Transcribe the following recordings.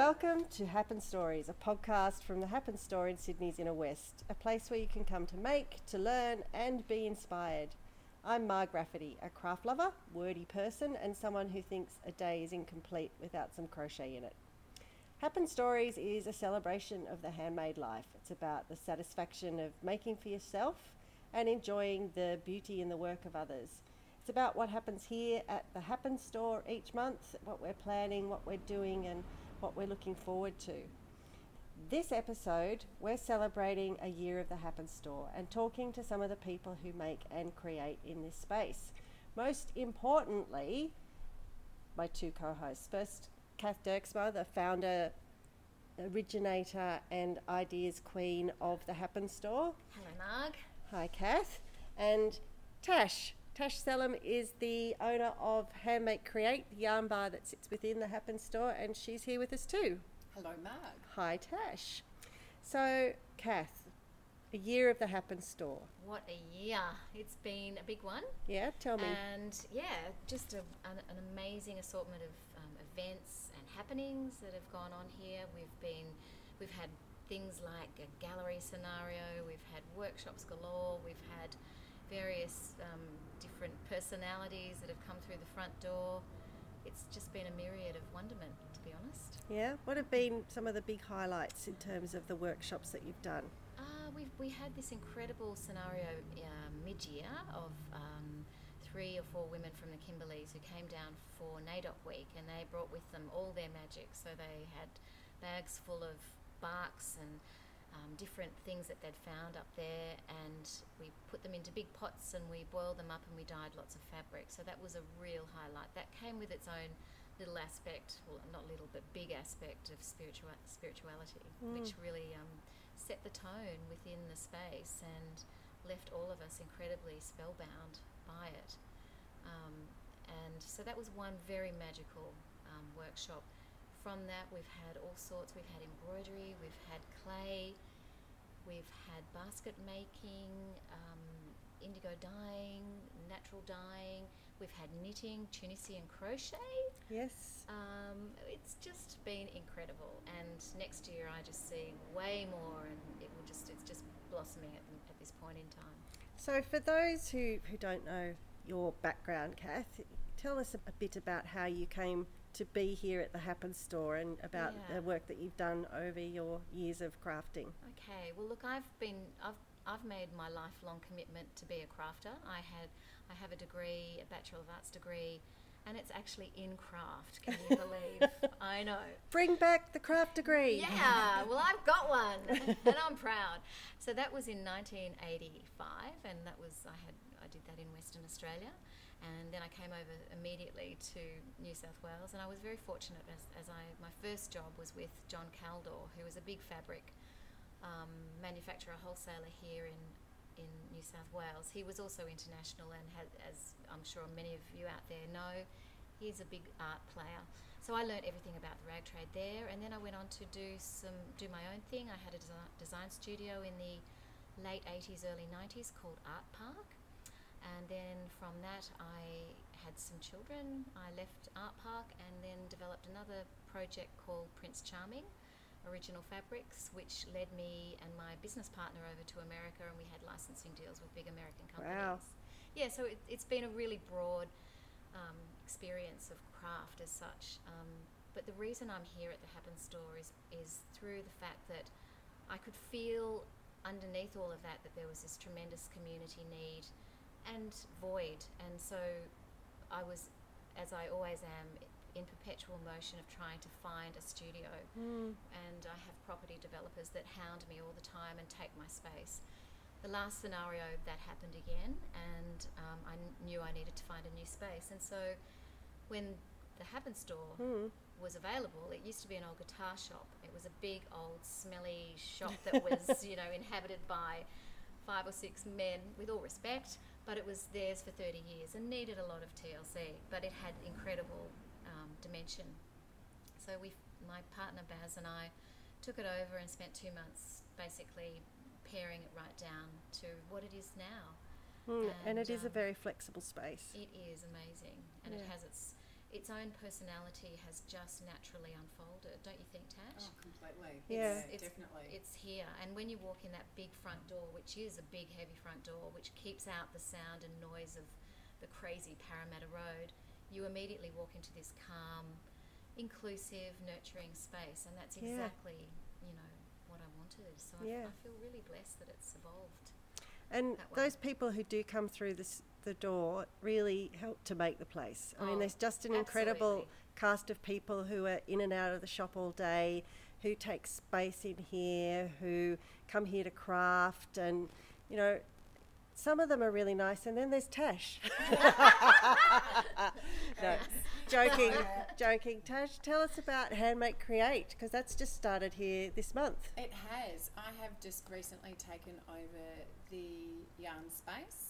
Welcome to Happen Stories, a podcast from the Happen Store in Sydney's Inner West, a place where you can come to make, to learn, and be inspired. I'm Marg Rafferty, a craft lover, wordy person, and someone who thinks a day is incomplete without some crochet in it. Happen Stories is a celebration of the handmade life. It's about the satisfaction of making for yourself and enjoying the beauty in the work of others. It's about what happens here at the Happen Store each month, what we're planning, what we're doing, and what we're looking forward to. This episode, we're celebrating a year of the Happen Store and talking to some of the people who make and create in this space. Most importantly, my two co hosts. First, Kath Dirksma, the founder, originator, and ideas queen of the Happen Store. Hello, Marg. Hi, Kath. And Tash. Tash Selim is the owner of Handmake Create, the yarn bar that sits within the Happen Store, and she's here with us too. Hello, Marg. Hi, Tash. So, Kath, a year of the Happen Store. What a year. It's been a big one. Yeah, tell me. And yeah, just a, an, an amazing assortment of um, events and happenings that have gone on here. We've been, we've had things like a gallery scenario, we've had workshops galore, we've had various um, different personalities that have come through the front door. It's just been a myriad of wonderment, to be honest. yeah, what have been some of the big highlights in terms of the workshops that you've done? Uh, we we had this incredible scenario uh, mid year of um, three or four women from the Kimberleys who came down for NAIDOC week and they brought with them all their magic. So they had bags full of barks and um, different things that they'd found up there, and we put them into big pots and we boiled them up and we dyed lots of fabric. So that was a real highlight. That came with its own little aspect, well, not little, but big aspect of spiritual spirituality, which really um, set the tone within the space and left all of us incredibly spellbound by it. Um, and so that was one very magical um, workshop. From that, we've had all sorts. We've had embroidery, we've had clay, we've had basket making, um, indigo dyeing, natural dyeing. We've had knitting, Tunisian crochet. Yes. Um, it's just been incredible, and next year I just see way more, and it will just it's just blossoming at, at this point in time. So, for those who, who don't know your background, Kath, tell us a, a bit about how you came to be here at the Happen Store and about Yeah. the work that you've done over your years of crafting. Okay, well look, I've been I've I've made my lifelong commitment to be a crafter. I had I have a degree, a Bachelor of Arts degree, and it's actually in craft. Can you believe? I know. Bring back the craft degree. Yeah, well, I've got one, and I'm proud. So that was in 1985, and that was I had I did that in Western Australia, and then I came over immediately to New South Wales, and I was very fortunate as, as I my first job was with John Kaldor, who was a big fabric um, manufacturer wholesaler here in in New South Wales. He was also international, and had, as I'm sure many of you out there know, he's a big art player. So I learned everything about the rag trade there, and then I went on to do some do my own thing. I had a desi- design studio in the late 80s, early 90s called Art Park, and then from that I had some children. I left Art Park and then developed another project called Prince Charming. Original Fabrics, which led me and my business partner over to America, and we had licensing deals with big American companies. Wow. Yeah, so it, it's been a really broad um, experience of craft as such. Um, but the reason I'm here at the Happen Store is, is through the fact that I could feel underneath all of that that there was this tremendous community need and void. And so I was, as I always am, in perpetual motion of trying to find a studio. Mm. And I have property developers that hound me all the time and take my space. The last scenario that happened again, and um, I knew I needed to find a new space. And so when the Happen Store Mm. was available, it used to be an old guitar shop. It was a big, old, smelly shop that was, you know, inhabited by five or six men, with all respect, but it was theirs for 30 years and needed a lot of TLC, but it had incredible um, dimension. So we, my partner Baz and I, took it over and spent two months basically paring it right down to what it is now. Mm. And, And, it is a um, very flexible space. It is amazing, and it has its its own personality has just naturally unfolded, don't you think, Tash? Oh, completely. Yeah. It's- definitely. It's here, and when you walk in that big front door, which is a big, heavy front door, which keeps out the sound and noise of the crazy Parramatta Road, you immediately walk into this calm, inclusive, nurturing space, and that's Yeah. exactly, you know, what I wanted. So I- Yeah. I, feel really blessed that it's evolved. And those people who do come through this, the door really helped to make the place. I mean, Oh, there's just an incredible cast of people who are in and out of the shop all day, who take space in here, who come here to craft, and you know, some of them are really nice. And then there's Tash. no, joking, joking. Tash, tell us about Handmake Create because that's just started here this month. It has. I have just recently taken over the yarn space,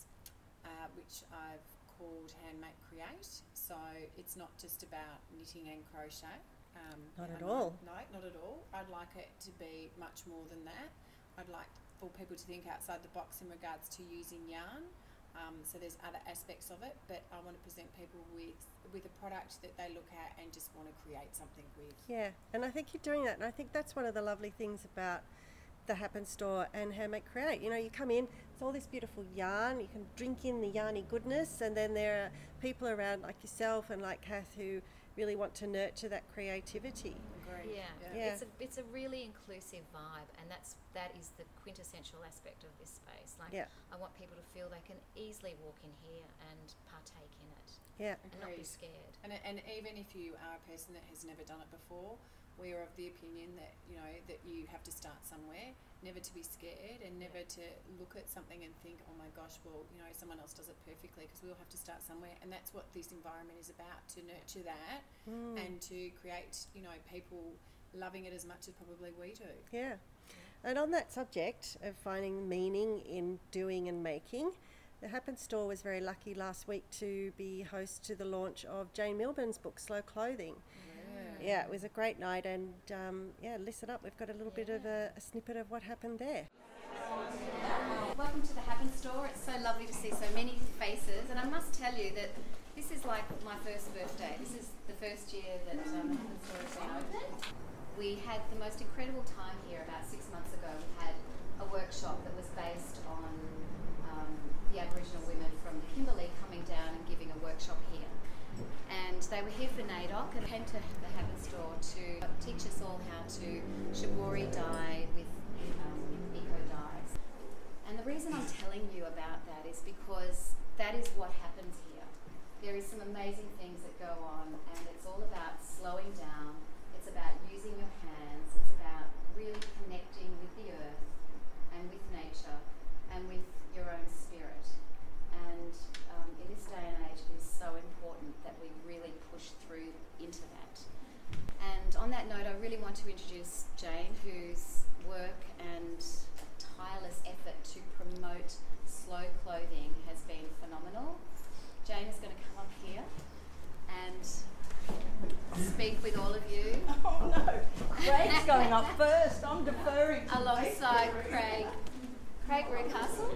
uh, which I've called Handmake Create. So it's not just about knitting and crochet. Um, Not at I'm all. No, not at all. I'd like it to be much more than that. I'd like for people to think outside the box in regards to using yarn. Um, so there's other aspects of it, but I want to present people with with a product that they look at and just want to create something with. Yeah, and I think you're doing that, and I think that's one of the lovely things about the Happen Store and Handmade Create. You know, you come in, it's all this beautiful yarn, you can drink in the yarny goodness, and then there are people around like yourself and like Kath who really want to nurture that creativity. Agreed. Yeah, Yeah. it's a it's a really inclusive vibe, and that's that is the quintessential aspect of this space. Like, Yeah. I want people to feel they can easily walk in here and partake in it, Yeah, and not be scared. And, and even if you are a person that has never done it before, we are of the opinion that you know that you have to start somewhere. Never to be scared, and never to look at something and think, "Oh my gosh, well, you know, someone else does it perfectly." Because we all have to start somewhere, and that's what this environment is about: to nurture that Mm. and to create, you know, people loving it as much as probably we do. yeah. And on that subject of finding meaning in doing and making, the Happen Store was very lucky last week to be host to the launch of Jane Milburn's book, Slow Clothing. Yeah, it was a great night, and um, yeah, listen up. We've got a little bit of a, a snippet of what happened there. Welcome to the Happen Store. It's so lovely to see so many faces, and I must tell you that this is like my first birthday. This is the first year that um, the Happen Store has been open. We had the most incredible time here about six months ago. We had a workshop that was based on um, the Aboriginal women from Kimberley coming down and giving a workshop here. Here for NAIDOC and came to the Happen Store to teach us all how to shibori dye with um, eco dyes. And the reason I'm telling you about that is because that is what happens here. There is some amazing things that go on, and it's all about slowing down. It's about using your hands. It's about really connecting with the earth and with nature and with your own spirit. And um, in this day and age, it is so important that we really push through into that. And on that note, I really want to introduce Jane, whose work and tireless effort to promote slow clothing has been phenomenal. Jane is going to come up here and speak with all of you Oh no, Craig's going up first. I'm deferring. to alongside Craig. Craig Reucassel,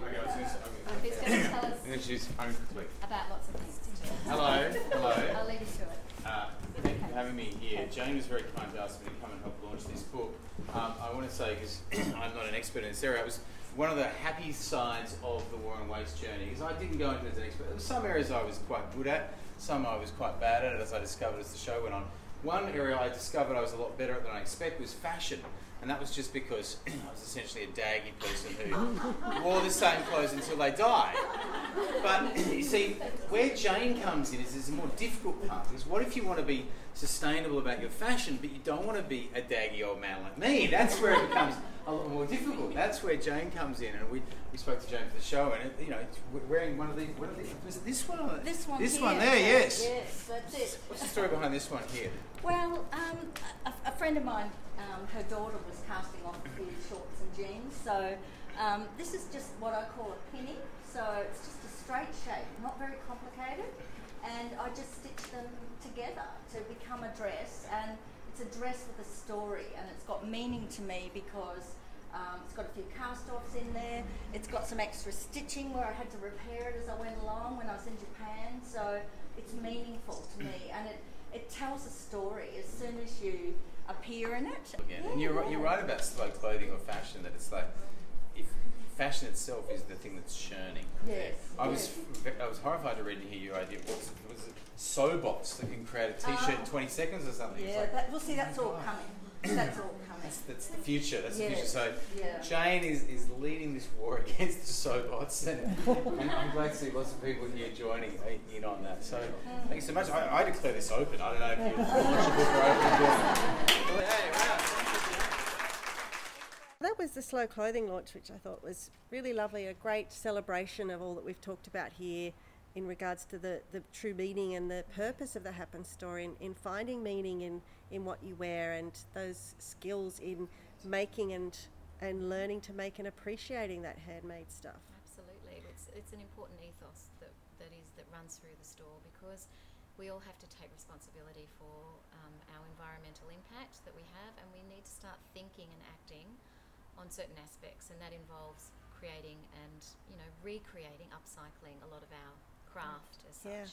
who's going to tell us Introduce own quickly. about lots of things too. Hello, hello. I'll leave you to it. Uh, thank you for having me here. Jane was very kind to ask me to come and help launch this book. Um, I want to say, because I'm not an expert in this area, it was one of the happy sides of the War on Waste journey. Because I didn't go into it as an expert. There were some areas I was quite good at, some I was quite bad at, as I discovered as the show went on. One area I discovered I was a lot better at than I expected was fashion. And that was just because I was essentially a daggy person who wore the same clothes until they died. But you see, where Jane comes in is, is a more difficult part. Because what if you want to be sustainable about your fashion, but you don't want to be a daggy old man like me? That's where it becomes a lot more difficult. That's where Jane comes in, and we, we spoke to Jane for the show, and it, you know, it's wearing one of these. What are these? Was it this one? This one This here. one there. Yes. Yes, that's it. What's the story behind this one here? Well, um, a, a friend of mine, um, her daughter was casting off few shorts and jeans, so um, this is just what I call a pinning. So it's just a straight shape, not very complicated, and I just stitch them together to become a dress. And it's a dress with a story, and it's got meaning to me because. Um, it's got a few cast offs in there. It's got some extra stitching where I had to repair it as I went along when I was in Japan. So it's meaningful to me, and it it tells a story as soon as you appear in it. Again, and you're right, you're right about slow clothing or fashion. That it's like if fashion itself is the thing that's churning. Yes, I was I was horrified to read and hear your idea. What was, it- was it Sewbots that can create a T-shirt in ah. 20 seconds or something? Yeah, like, that, well, see, that's oh all God. coming. That's all coming. That's, that's the future. That's the future. So Yeah. Jane is, is leading this war against the Sewbots, and, and I'm glad to see lots of people here joining uh, in on that. So thanks so much. I, I declare this open. I don't know if you launch a book or open it. Hey, wow. That was the slow clothing launch, which I thought was really lovely. A great celebration of all that we've talked about here in regards to the, the true meaning and the purpose of the Happen store in, in finding meaning in, in what you wear and those skills in making and and learning to make and appreciating that handmade stuff. Absolutely, it's it's an important ethos that, that is that runs through the store because we all have to take responsibility for um, our environmental impact that we have, and we need to start thinking and acting on certain aspects, and that involves creating and you know recreating, upcycling a lot of our craft as such. Yeah.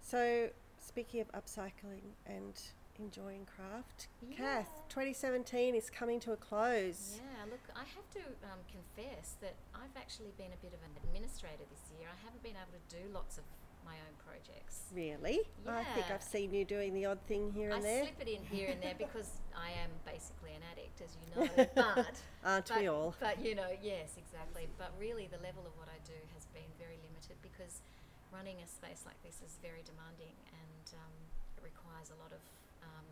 So, speaking of upcycling and enjoying craft, Kath, 2017 is coming to a close. Yeah, look, I have to um, confess that I've actually been a bit of an administrator this year. I haven't been able to do lots of my own projects. Really? Yeah. I think I've seen you doing the odd thing here I and there. I slip it in here and there because I am basically an addict, as you know. But Aren't but, we all? But you know, yes, exactly. But really, the level of what I do has been very limited because running a space like this is very demanding and um, it requires a lot of um,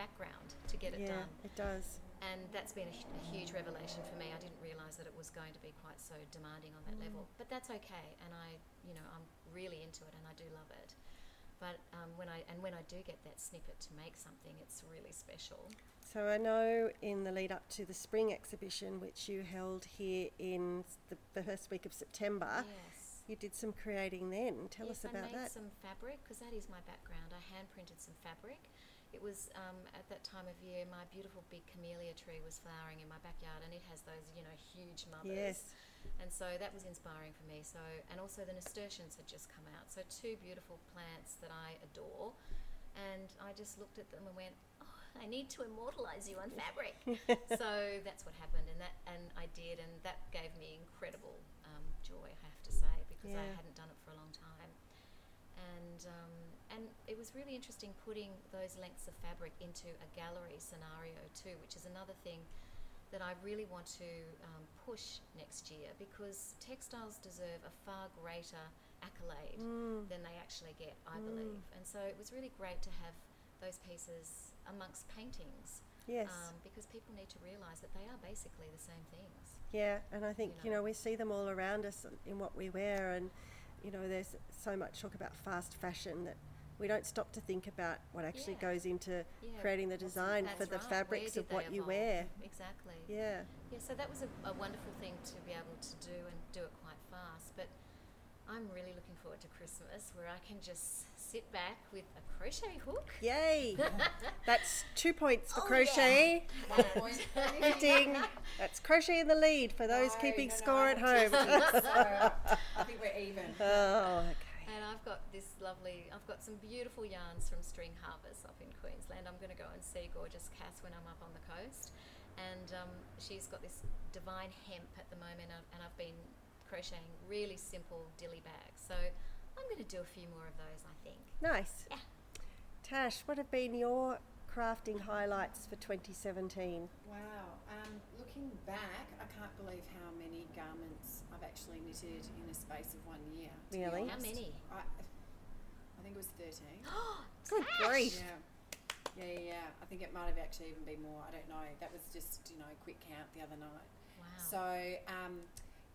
background to get it yeah, done. it does. And that's been a, hu- a huge revelation for me. I didn't realise that it was going to be quite so demanding on that level. But that's okay, and I, you know, I'm really into it, and I do love it. But um, when I and when I do get that snippet to make something, it's really special. So I know in the lead up to the spring exhibition, which you held here in the, the first week of September, yes. You did some creating then. Tell yes, us about that. I made that. some fabric because that is my background. I hand printed some fabric. It was um, at that time of year. My beautiful big camellia tree was flowering in my backyard, and it has those, you know, huge mothers. Yes. And so that was inspiring for me. So, and also the nasturtiums had just come out. So two beautiful plants that I adore. And I just looked at them and went, I need to immortalize you on fabric. so that's what happened, and that and I did, and that gave me incredible um, joy, I have to say, because I hadn't done it for a long time. And um, and it was really interesting putting those lengths of fabric into a gallery scenario too, which is another thing that I really want to um, push next year because textiles deserve a far greater accolade Mm. than they actually get, I believe. And so it was really great to have those pieces amongst paintings Yes. um, because people need to realise that they are basically the same things. yeah, and I think, you you know. know, we see them all around us in what we wear, and, you know, there's so much talk about fast fashion that we don't stop to think about what actually Yeah. goes into Yeah, creating the design for the right. fabrics of what you wear. Exactly. Yeah. Yeah, so that was a, a wonderful thing to be able to do and do it quite fast. But I'm really looking forward to Christmas where I can just sit back with a crochet hook. Yay! That's two points for Oh, crochet. One point. Ding! That's crochet in the lead for those No, keeping no, no, score I'm at home. so I think we're even. oh, okay. And I've got this lovely, I've got some beautiful yarns from String Harvest up in Queensland. I'm going to go and see gorgeous Cass when I'm up on the coast. And um, she's got this divine hemp at the moment, and and I've been crocheting really simple dilly bags. So I'm going to do a few more of those, I think. Nice. Yeah. Tash, what have been your crafting highlights for 2017? Wow. Um, looking back, I can't believe how many garments I've actually knitted in a space of one year. Really? How many? I, I think it was 13. Good grief. Yeah. Yeah, yeah, yeah. I think it might have actually even been more. I don't know. That was just, you know, a quick count the other night. Wow. So, um,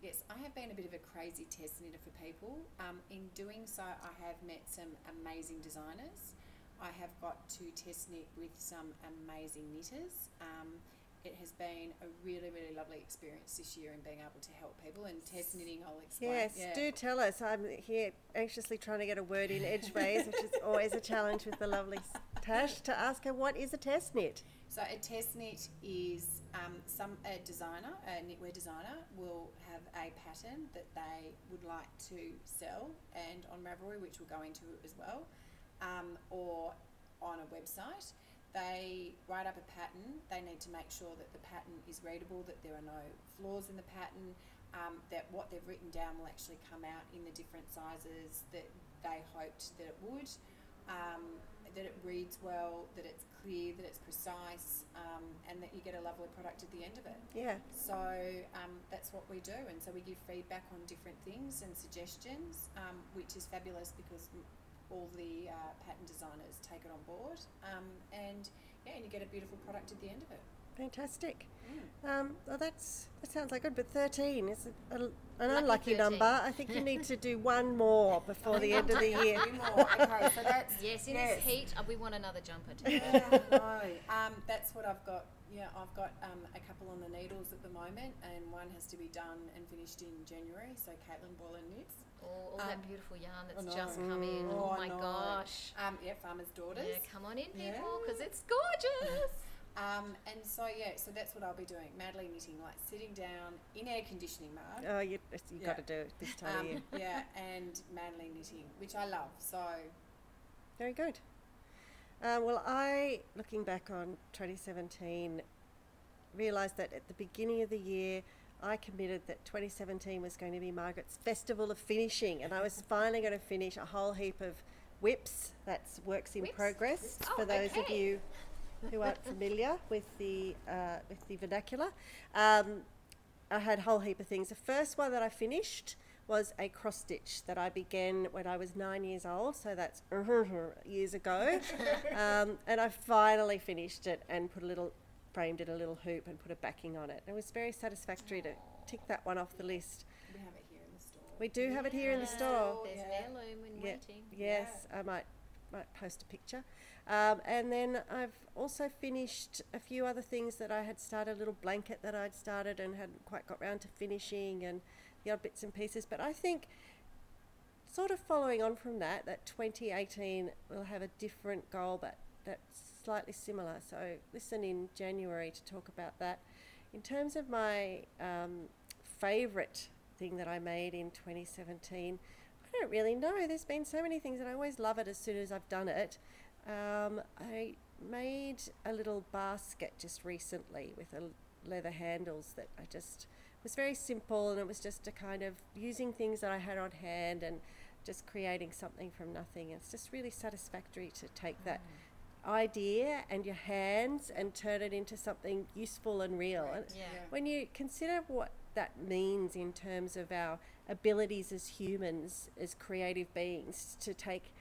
yes, I have been a bit of a crazy test knitter for people. Um, in doing so, I have met some amazing designers. I have got to test knit with some amazing knitters. Um, it has been a really, really lovely experience this year in being able to help people and test knitting. I'll explain. Yes, yeah. do tell us. I'm here anxiously trying to get a word in edgeways, which is always a challenge with the lovely Tash, to ask her what is a test knit? So a test knit is um, some a designer, a knitwear designer, will have a pattern that they would like to sell and on Ravelry, which we'll go into as well, um, or on a website. They write up a pattern. They need to make sure that the pattern is readable, that there are no flaws in the pattern, um, that what they've written down will actually come out in the different sizes that they hoped that it would, um, that it reads well, that it's clear, that it's precise, um, and that you get a lovely product at the end of it. Yeah. So um, that's what we do, and so we give feedback on different things and suggestions, um, which is fabulous because all the uh, pattern designers take it on board, um, and yeah, and you get a beautiful product at the end of it. Fantastic. Um, well, that's that sounds like good, but thirteen is a, a, an Lucky unlucky 13. number. I think you need to do one more before the end of the year. More. Okay, so that's Yes, in yes. this heat, uh, we want another jumper too. Yeah, no. Um, that's what I've got. Yeah, I've got um, a couple on the needles at the moment, and one has to be done and finished in January. So Caitlin Boylan knits. all, all Um, that beautiful yarn that's I just come in. Oh, Oh, my know. gosh. Um, yeah, Farmer's Daughters. Yeah, come on in, people, because it's gorgeous. Um, and so yeah, so that's what I'll be doing. Madly knitting, like sitting down in air conditioning mug. Oh, you you Yeah. got to do it this time Um, of year. yeah, and madly knitting, which I love. So Very good. Uh, well, I, looking back on 2017, realised that at the beginning of the year, I committed that 2017 was going to be Margaret's Festival of Finishing, and I was finally going to finish a whole heap of whips. That's works in Whips? progress Oh, for those of you who aren't familiar with the uh, with the vernacular. Um, I had a whole heap of things. The first one that I finished was a cross stitch that I began when I was nine years old, so that's years ago. um, and I finally finished it and put a little, framed it a little hoop and put a backing on it. It was very satisfactory to tick that one off the list. we have it here in the store. We do have it here in the store. There's Yeah. an heirloom in Yeah. waiting. Yes, I might might post a picture. Um, and then I've also finished a few other things that I had started, a little blanket that I'd started and hadn't quite got round to finishing and the odd bits and pieces. But I think, sort of following on from that, that 2018 will have a different goal, but that's slightly similar. So listen in January to talk about that. In terms of my um, favourite thing that I made in 2017, I don't really know. There's been so many things, and I always love it as soon as I've done it. Um, I made a little basket just recently with a leather handles that I just was very simple, and it was just a kind of using things that I had on hand and just creating something from nothing. It's just really satisfactory to take that idea and your hands and turn it into something useful and real. And Yeah. when you consider what that means in terms of our abilities as humans, as creative beings, to take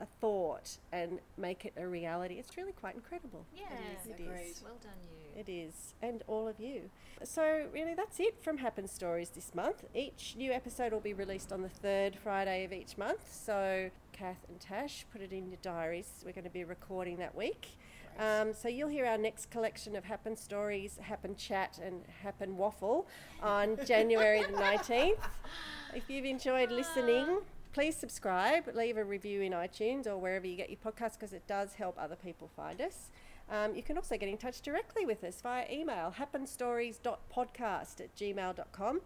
a thought and make it a reality, it's really quite incredible. Yeah. is, It is. Well done, you. It is, and all of you. So, really, that's it from Happen Stories this month. Each new episode will be released on the third Friday of each month. So, Kath and Tash, put it in your diaries. We're going to be recording that week. Um, so, you'll hear our next collection of Happen Stories, Happen Chat, and Happen Waffle on January the 19th. If you've enjoyed listening, please subscribe, leave a review in iTunes or wherever you get your podcasts because it does help other people find us. Um, you can also get in touch directly with us via email, happenstories.podcast at gmail.com.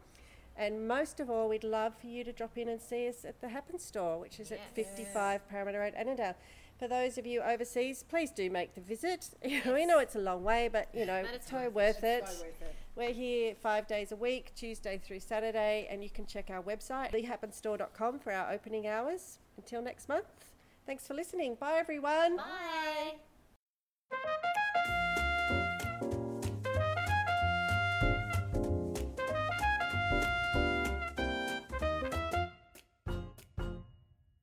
And most of all, we'd love for you to drop in and see us at the Happen Store, which is at 55 Parramatta Road, Annandale. For those of you overseas, please do make the visit. we know it's a long way, but you know, it's so worth worth it. So worth it. We're here five days a week, Tuesday through Saturday, and you can check our website, thehappenstore.com, for our opening hours. Until next month, thanks for listening. Bye, everyone. Bye.